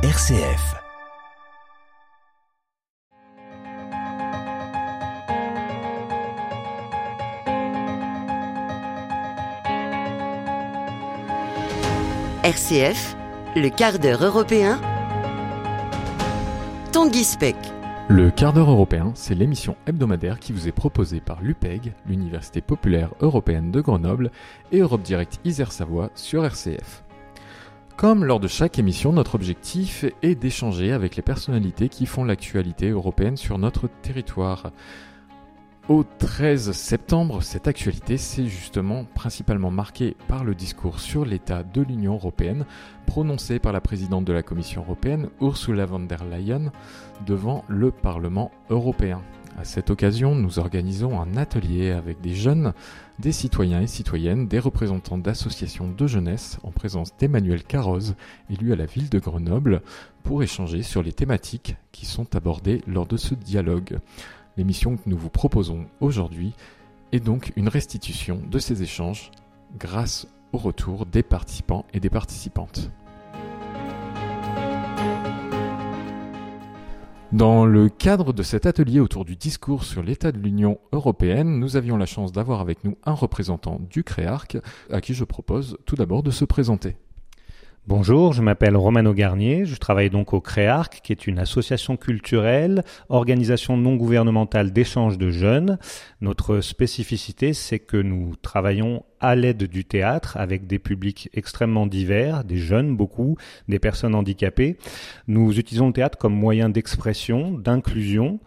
RCF. RCF, le quart d'heure européen. Tanguy Speck. Le quart d'heure européen, c'est l'émission hebdomadaire qui vous est proposée par l'UPEG, l'Université populaire européenne de Grenoble, et Europe Direct Isère Savoie sur RCF. Comme lors de chaque émission, notre objectif est d'échanger avec les personnalités qui font l'actualité européenne sur notre territoire. Au 13 septembre, cette actualité s'est justement principalement marquée par le discours sur l'état de l'Union européenne prononcé par la présidente de la Commission européenne, Ursula von der Leyen, devant le Parlement européen. À cette occasion, nous organisons un atelier avec des jeunes, des citoyens et citoyennes, des représentants d'associations de jeunesse en présence d'Emmanuel Carroz, élu à la ville de Grenoble, pour échanger sur les thématiques qui sont abordées lors de ce dialogue. L'émission que nous vous proposons aujourd'hui est donc une restitution de ces échanges grâce au retour des participants et des participantes. Dans le cadre de cet atelier autour du discours sur l'état de l'Union européenne, nous avions la chance d'avoir avec nous un représentant du CREARC, à qui je propose tout d'abord de se présenter. Bonjour, je m'appelle Romano Garnier, je travaille donc au CREARC, qui est une association culturelle, organisation non gouvernementale d'échange de jeunes. Notre spécificité, c'est que nous travaillons à l'aide du théâtre avec des publics extrêmement divers, des jeunes beaucoup, des personnes handicapées. Nous utilisons le théâtre comme moyen d'expression, d'inclusion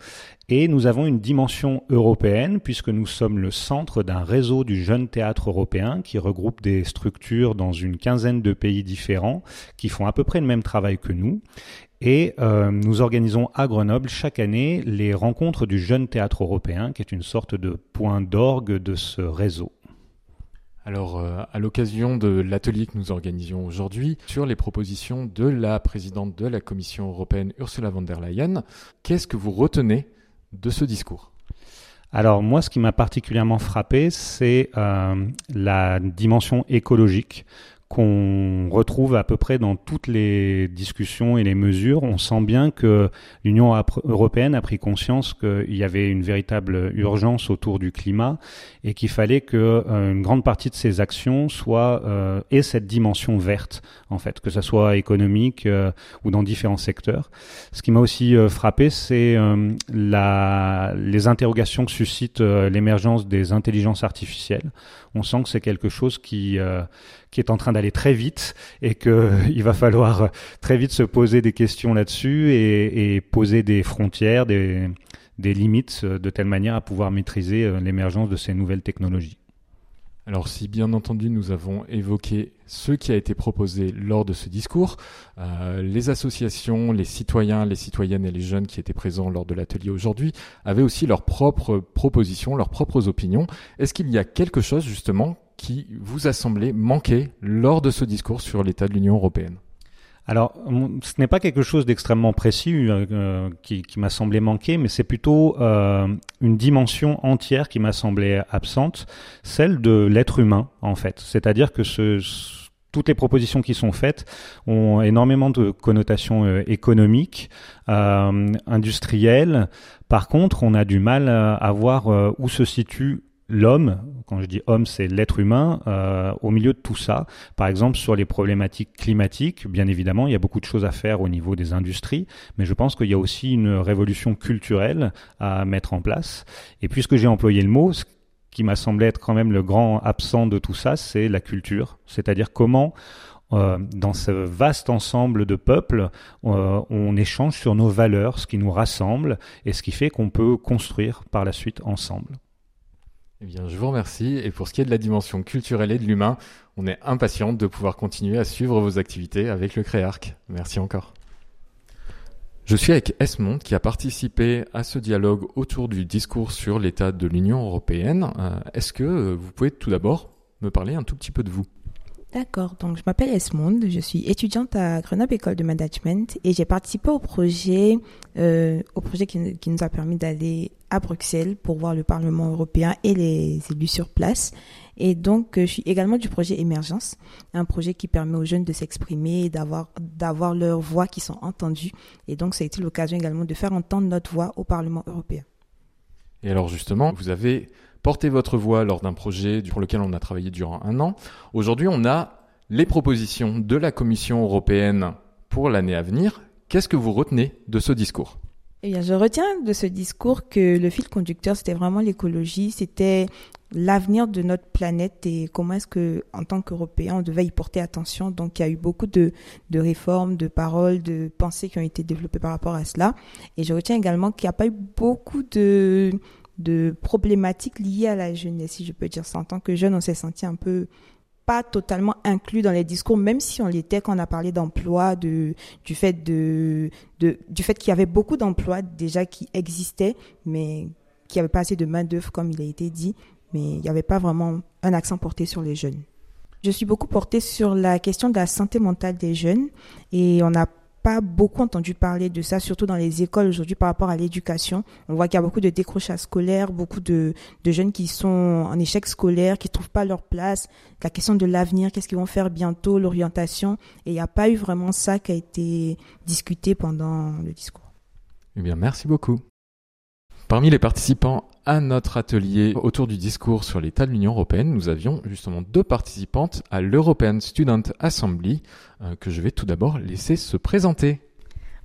et nous avons une dimension européenne puisque nous sommes le centre d'un réseau du jeune théâtre européen qui regroupe des structures dans une quinzaine de pays différents qui font à peu près le même travail que nous. Et euh, nous organisons à Grenoble chaque année les rencontres du jeune théâtre européen qui est une sorte de point d'orgue de ce réseau. Alors, euh, à l'occasion de l'atelier que nous organisions aujourd'hui sur les propositions de la présidente de la Commission européenne, Ursula von der Leyen, qu'est-ce que vous retenez de ce discours? Alors moi, ce qui m'a particulièrement frappé, c'est euh, la dimension écologique qu'on retrouve à peu près dans toutes les discussions et les mesures. On sent bien que l'Union européenne a pris conscience qu'il y avait une véritable urgence autour du climat et qu'il fallait que euh, une grande partie de ces actions soit euh, ait cette dimension verte en fait, que ça soit économique euh, ou dans différents secteurs. Ce qui m'a aussi euh, frappé, c'est les interrogations que suscite l'émergence des intelligences artificielles. On sent que c'est quelque chose qui qui est en train d'aller très vite et qu'il euh, va falloir très vite se poser des questions là-dessus et, et, poser des frontières, des, des limites euh, de telle manière à pouvoir maîtriser euh, l'émergence de ces nouvelles technologies. Alors si bien entendu nous avons évoqué ce qui a été proposé lors de ce discours, euh, les associations, les citoyens, les citoyennes et les jeunes qui étaient présents lors de l'atelier aujourd'hui avaient aussi leurs propres propositions, leurs propres opinions. Est-ce qu'il y a quelque chose justement qui vous a semblé manquer lors de ce discours sur l'état de l'Union européenne? Alors, ce n'est pas quelque chose d'extrêmement précis euh, euh, qui, m'a semblé manquer, mais c'est plutôt euh, une dimension entière qui m'a semblé absente, celle de l'être humain, en fait. C'est-à-dire que toutes les propositions qui sont faites ont énormément de connotations économiques, industrielles. Par contre, on a du mal à voir où se situe l'homme, quand je dis homme, c'est l'être humain, euh, au milieu de tout ça. Par exemple, sur les problématiques climatiques, bien évidemment, il y a beaucoup de choses à faire au niveau des industries, mais je pense qu'il y a aussi une révolution culturelle à mettre en place. Et puisque j'ai employé le mot, ce qui m'a semblé être quand même le grand absent de tout ça, c'est la culture, c'est-à-dire comment euh, dans ce vaste ensemble de peuples, euh, on échange sur nos valeurs, ce qui nous rassemble et ce qui fait qu'on peut construire par la suite ensemble. Eh bien, je vous remercie. Et pour ce qui est de la dimension culturelle et de l'humain, on est impatient de pouvoir continuer à suivre vos activités avec le CREARC. Merci encore. Je suis avec Esmond qui a participé à ce dialogue autour du discours sur l'état de l'Union européenne. Euh, est-ce que euh, vous pouvez tout d'abord me parler un tout petit peu de vous? D'accord, donc je m'appelle Esmonde, je suis étudiante à Grenoble École de Management et j'ai participé au projet, euh, au projet qui, qui, nous a permis d'aller à Bruxelles pour voir le Parlement européen et les élus sur place. Et donc, je suis également du projet Émergence, un projet qui permet aux jeunes de s'exprimer, d'avoir, d'avoir leurs voix qui sont entendues. Et donc, ça a été l'occasion également de faire entendre notre voix au Parlement européen. Et alors justement, vous avez porté votre voix lors d'un projet pour lequel on a travaillé durant un an. Aujourd'hui, on a les propositions de la Commission européenne pour l'année à venir. Qu'est-ce que vous retenez de ce discours? Eh bien, je retiens de ce discours que le fil conducteur, c'était vraiment l'écologie, c'était l'avenir de notre planète et comment est-ce que, en tant qu'Européens, on devait y porter attention. Donc, il y a eu beaucoup de réformes, de paroles, de pensées qui ont été développées par rapport à cela. Et je retiens également qu'il n'y a pas eu beaucoup de, de problématiques liées à la jeunesse, si je peux dire ça. En tant que jeune, on s'est senti un peu pas totalement inclus dans les discours, même si on l'était quand on a parlé d'emploi, de, du fait de, du fait qu'il y avait beaucoup d'emplois déjà qui existaient, mais qui avait pas assez de main d'œuvre comme il a été dit, mais il n'y avait pas vraiment un accent porté sur les jeunes. Je suis beaucoup portée sur la question de la santé mentale des jeunes et on a pas beaucoup entendu parler de ça, surtout dans les écoles aujourd'hui par rapport à l'éducation. On voit qu'il y a beaucoup de décrochage scolaire, beaucoup de, de, jeunes qui sont en échec scolaire, qui trouvent pas leur place. La question de l'avenir, qu'est-ce qu'ils vont faire bientôt, l'orientation. Et il n'y a pas eu vraiment ça qui a été discuté pendant le discours. Eh bien, merci beaucoup. Parmi les participants à notre atelier autour du discours sur l'état de l'Union européenne, nous avions justement deux participantes à l'European Student Assembly euh, que je vais tout d'abord laisser se présenter.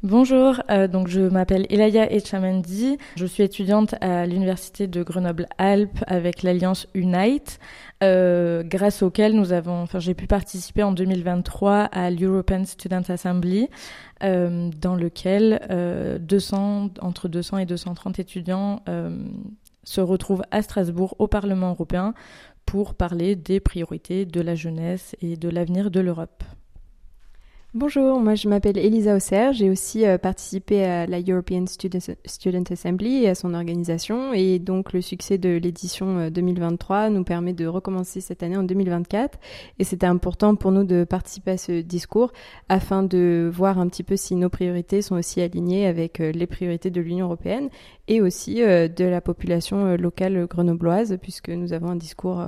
Bonjour, euh, donc je m'appelle Elaya Echamendi, je suis étudiante à l'université de Grenoble-Alpes avec l'alliance Unite, euh, grâce auquel nous avons, enfin j'ai pu participer en 2023 à l'European Student Assembly, euh, dans lequel 200, entre 200 et 230 étudiants se retrouvent à Strasbourg au Parlement européen pour parler des priorités de la jeunesse et de l'avenir de l'Europe. Bonjour, moi je m'appelle Elisa Auxerre, j'ai aussi euh, participé à la European Student, Assembly et à son organisation et donc le succès de l'édition 2023 euh, nous permet de recommencer cette année en 2024 et c'était important pour nous de participer à ce discours afin de voir un petit peu si nos priorités sont aussi alignées avec euh, les priorités de l'Union européenne et aussi de la population locale grenobloise puisque nous avons un discours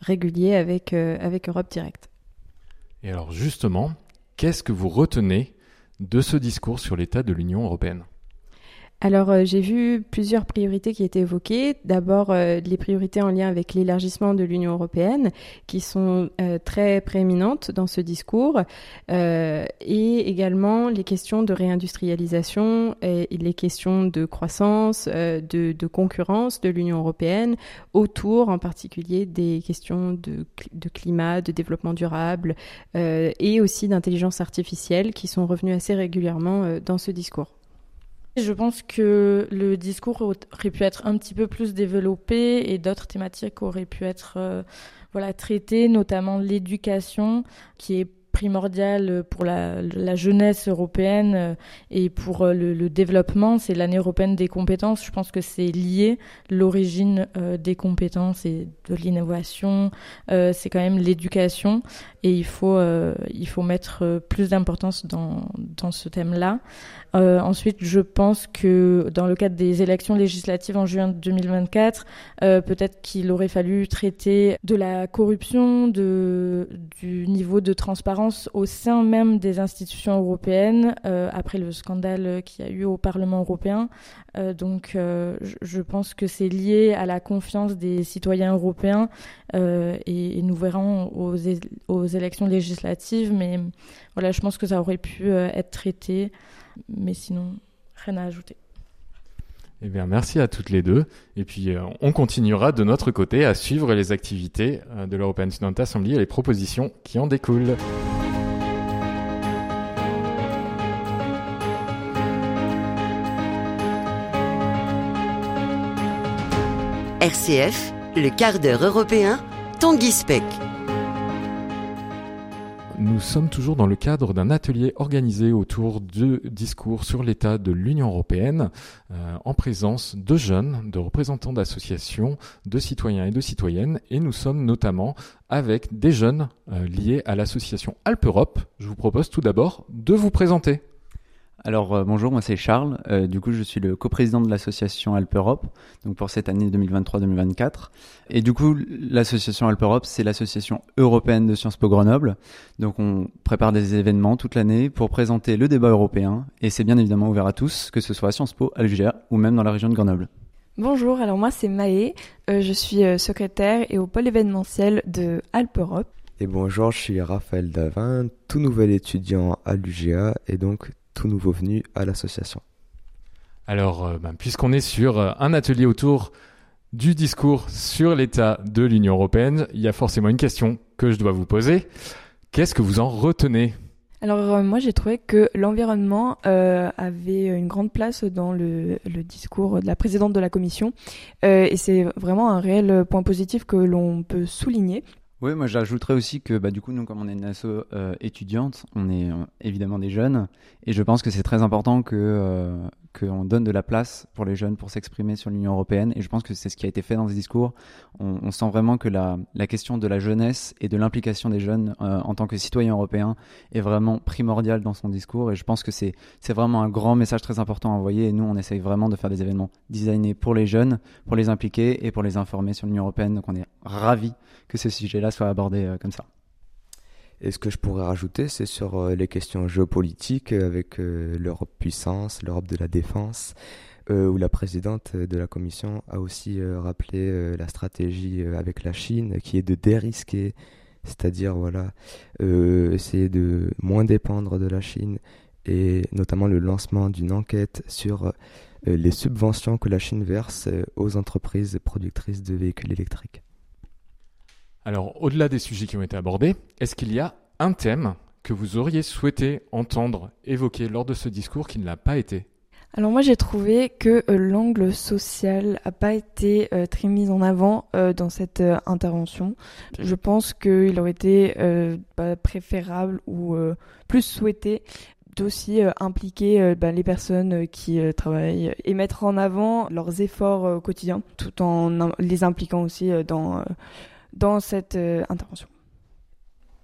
régulier avec, avec Europe Direct. Et alors justement, Qu'est-ce que vous retenez de ce discours sur l'état de l'Union européenne? Alors euh, j'ai vu plusieurs priorités qui étaient évoquées. D'abord euh, les priorités en lien avec l'élargissement de l'Union européenne qui sont euh, très prééminentes dans ce discours et également les questions de réindustrialisation et, les questions de croissance, de, concurrence de l'Union européenne autour en particulier des questions de, de climat, de développement durable et aussi d'intelligence artificielle qui sont revenues assez régulièrement dans ce discours. Je pense que le discours aurait pu être un petit peu plus développé et d'autres thématiques auraient pu être euh, voilà, traitées, notamment l'éducation, qui est primordial pour la, jeunesse européenne euh, et pour euh, le, développement. C'est l'année européenne des compétences. Je pense que c'est lié. L'origine des compétences et de l'innovation, c'est quand même l'éducation. Et il faut, il faut mettre plus d'importance dans, dans ce thème-là. Euh, ensuite, je pense que dans le cadre des élections législatives en juin 2024, euh, peut-être qu'il aurait fallu traiter de la corruption, du niveau de transparence au sein même des institutions européennes, euh, après le scandale qu'il y a eu au Parlement européen. Euh, donc, euh, je pense que c'est lié à la confiance des citoyens européens et, nous verrons aux, élections législatives, mais voilà, je pense que ça aurait pu être traité. Mais sinon, rien à ajouter. Eh bien, merci à toutes les deux. Et puis, on continuera de notre côté à suivre les activités de l'European Student Assembly et les propositions qui en découlent. RCF, le quart d'heure européen, Tanguy Speck. Nous sommes toujours dans le cadre d'un atelier organisé autour de discours sur l'état de l'Union européenne euh, en présence de jeunes, de représentants d'associations, de citoyens et de citoyennes et nous sommes notamment avec des jeunes euh, liés à l'association Alpe Europe. Je vous propose tout d'abord de vous présenter. Alors euh, bonjour, moi c'est Charles. Euh, du coup, je suis le coprésident de l'association Alpe Europe, donc pour cette année 2023-2024. Et du coup, l'association Alpe Europe, c'est l'association européenne de Sciences Po Grenoble. Donc on prépare des événements toute l'année pour présenter le débat européen, et c'est bien évidemment ouvert à tous, que ce soit à Sciences Po, à l'UGR ou même dans la région de Grenoble. Bonjour, alors moi c'est Maë, euh, je suis secrétaire et au pôle événementiel de Alpe Europe. Et bonjour, je suis Raphaël Davin, tout nouvel étudiant à l'UGA et donc tout nouveau venu à l'association. Alors, euh, ben, puisqu'on est sur euh, un atelier autour du discours sur l'état de l'Union européenne, il y a forcément une question que je dois vous poser. Qu'est-ce que vous en retenez? Alors euh, moi j'ai trouvé que l'environnement avait une grande place dans le, discours de la présidente de la commission et c'est vraiment un réel point positif que l'on peut souligner. Oui, moi j'ajouterais aussi que bah, du coup, nous, comme on est une asso euh, étudiante, on est euh, évidemment des jeunes, et je pense que c'est très important que, euh, qu'on donne de la place pour les jeunes pour s'exprimer sur l'Union européenne. Et je pense que c'est ce qui a été fait dans ce discours. On, sent vraiment que la, question de la jeunesse et de l'implication des jeunes euh, en tant que citoyens européens est vraiment primordiale dans son discours. Et je pense que c'est, c'est vraiment un grand message très important à envoyer. Et nous, on essaye vraiment de faire des événements designés pour les jeunes, pour les impliquer et pour les informer sur l'Union européenne. Donc on est ravis que ce sujet-là soit abordé euh, comme ça. Et ce que je pourrais rajouter, c'est sur euh, les questions géopolitiques euh, avec euh, l'Europe puissance, l'Europe de la défense, où la présidente de la commission a aussi rappelé la stratégie avec la Chine, qui est de dérisquer, c'est-à-dire voilà, essayer de moins dépendre de la Chine, et notamment le lancement d'une enquête sur les subventions que la Chine verse aux entreprises productrices de véhicules électriques. Alors, au-delà des sujets qui ont été abordés, est-ce qu'il y a un thème que vous auriez souhaité entendre évoquer lors de ce discours qui ne l'a pas été? Alors moi j'ai trouvé que euh, l'angle social n'a pas été euh, très mis en avant euh, dans cette intervention. Je pense qu'il aurait été préférable ou plus souhaité d'aussi impliquer bah, les personnes qui travaillent et mettre en avant leurs efforts quotidiens tout en les impliquant aussi dans dans cette euh, intervention.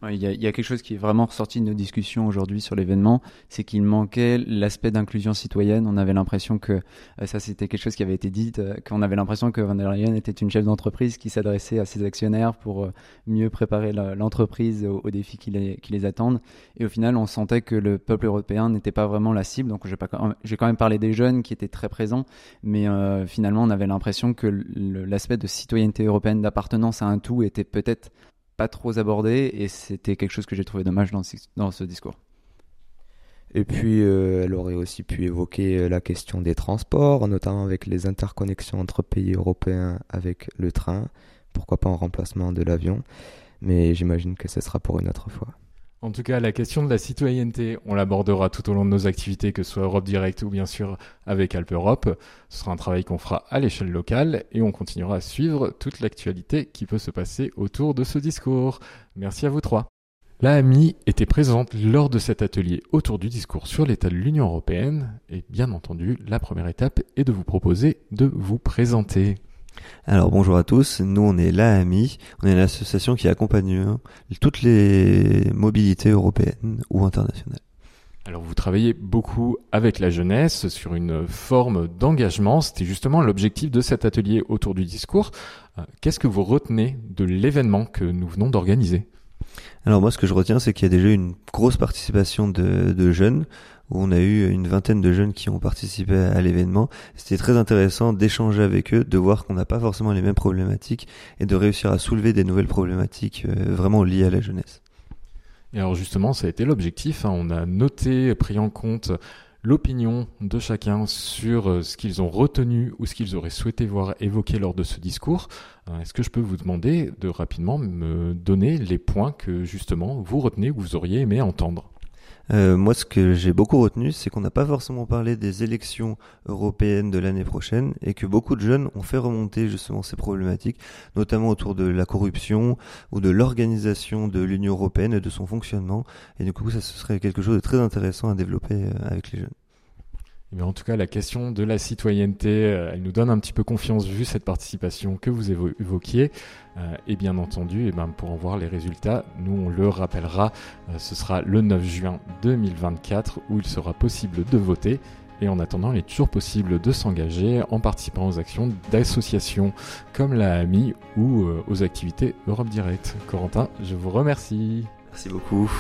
Il y, a, il y, a, quelque chose qui est vraiment ressorti de nos discussions aujourd'hui sur l'événement, c'est qu'il manquait l'aspect d'inclusion citoyenne. On avait l'impression que euh, ça, c'était quelque chose qui avait été dit, euh, qu'on avait l'impression que Van der Leyen était une chef d'entreprise qui s'adressait à ses actionnaires pour mieux préparer l'entreprise aux, défis qui les, qui les, attendent. Et au final, on sentait que le peuple européen n'était pas vraiment la cible. Donc, j'ai quand même parlé des jeunes qui étaient très présents, mais finalement, on avait l'impression que l'aspect de citoyenneté européenne, d'appartenance à un tout, était peut-être pas trop abordé et c'était quelque chose que j'ai trouvé dommage dans ce, discours. Et puis, euh, elle aurait aussi pu évoquer euh, la question des transports, notamment avec les interconnexions entre pays européens avec le train, pourquoi pas en remplacement de l'avion, mais j'imagine que ce sera pour une autre fois. En tout cas, la question de la citoyenneté, on l'abordera tout au long de nos activités, que ce soit Europe Direct ou bien sûr avec Alpe Europe. Ce sera un travail qu'on fera à l'échelle locale et on continuera à suivre toute l'actualité qui peut se passer autour de ce discours. Merci à vous trois. La AMI était présente lors de cet atelier autour du discours sur l'état de l'Union européenne et bien entendu, la première étape est de vous proposer de vous présenter. Alors bonjour à tous, nous on est l'AMI, on est l'association qui accompagne hein, toutes les mobilités européennes ou internationales. Alors vous travaillez beaucoup avec la jeunesse sur une forme d'engagement, c'était justement l'objectif de cet atelier autour du discours. Euh, qu'est-ce que vous retenez de l'événement que nous venons d'organiser? Alors moi, ce que je retiens, c'est qu'il y a déjà une grosse participation de, jeunes où on a eu une vingtaine de jeunes qui ont participé à l'événement. C'était très intéressant d'échanger avec eux, de voir qu'on n'a pas forcément les mêmes problématiques et de réussir à soulever des nouvelles problématiques euh, vraiment liées à la jeunesse. Et alors justement, ça a été l'objectif. Hein. On a noté, pris en compte l'opinion de chacun sur euh, ce qu'ils ont retenu ou ce qu'ils auraient souhaité voir évoqué lors de ce discours. Euh, est-ce que je peux vous demander de rapidement me donner les points que justement vous retenez ou vous auriez aimé entendre? Euh, moi, ce que j'ai beaucoup retenu, c'est qu'on n'a pas forcément parlé des élections européennes de l'année prochaine et que beaucoup de jeunes ont fait remonter justement ces problématiques, notamment autour de la corruption ou de l'organisation de l'Union européenne et de son fonctionnement. Et du coup, ça serait quelque chose de très intéressant à développer euh, avec les jeunes. Mais en tout cas, la question de la citoyenneté, euh, elle nous donne un petit peu confiance vu cette participation que vous évoquiez. Euh, et bien entendu, eh ben, pour en voir les résultats, nous on le rappellera, euh, ce sera le 9 juin 2024 où il sera possible de voter. Et en attendant, il est toujours possible de s'engager en participant aux actions d'associations comme la AMI ou aux activités Europe Direct. Corentin, je vous remercie. Merci beaucoup.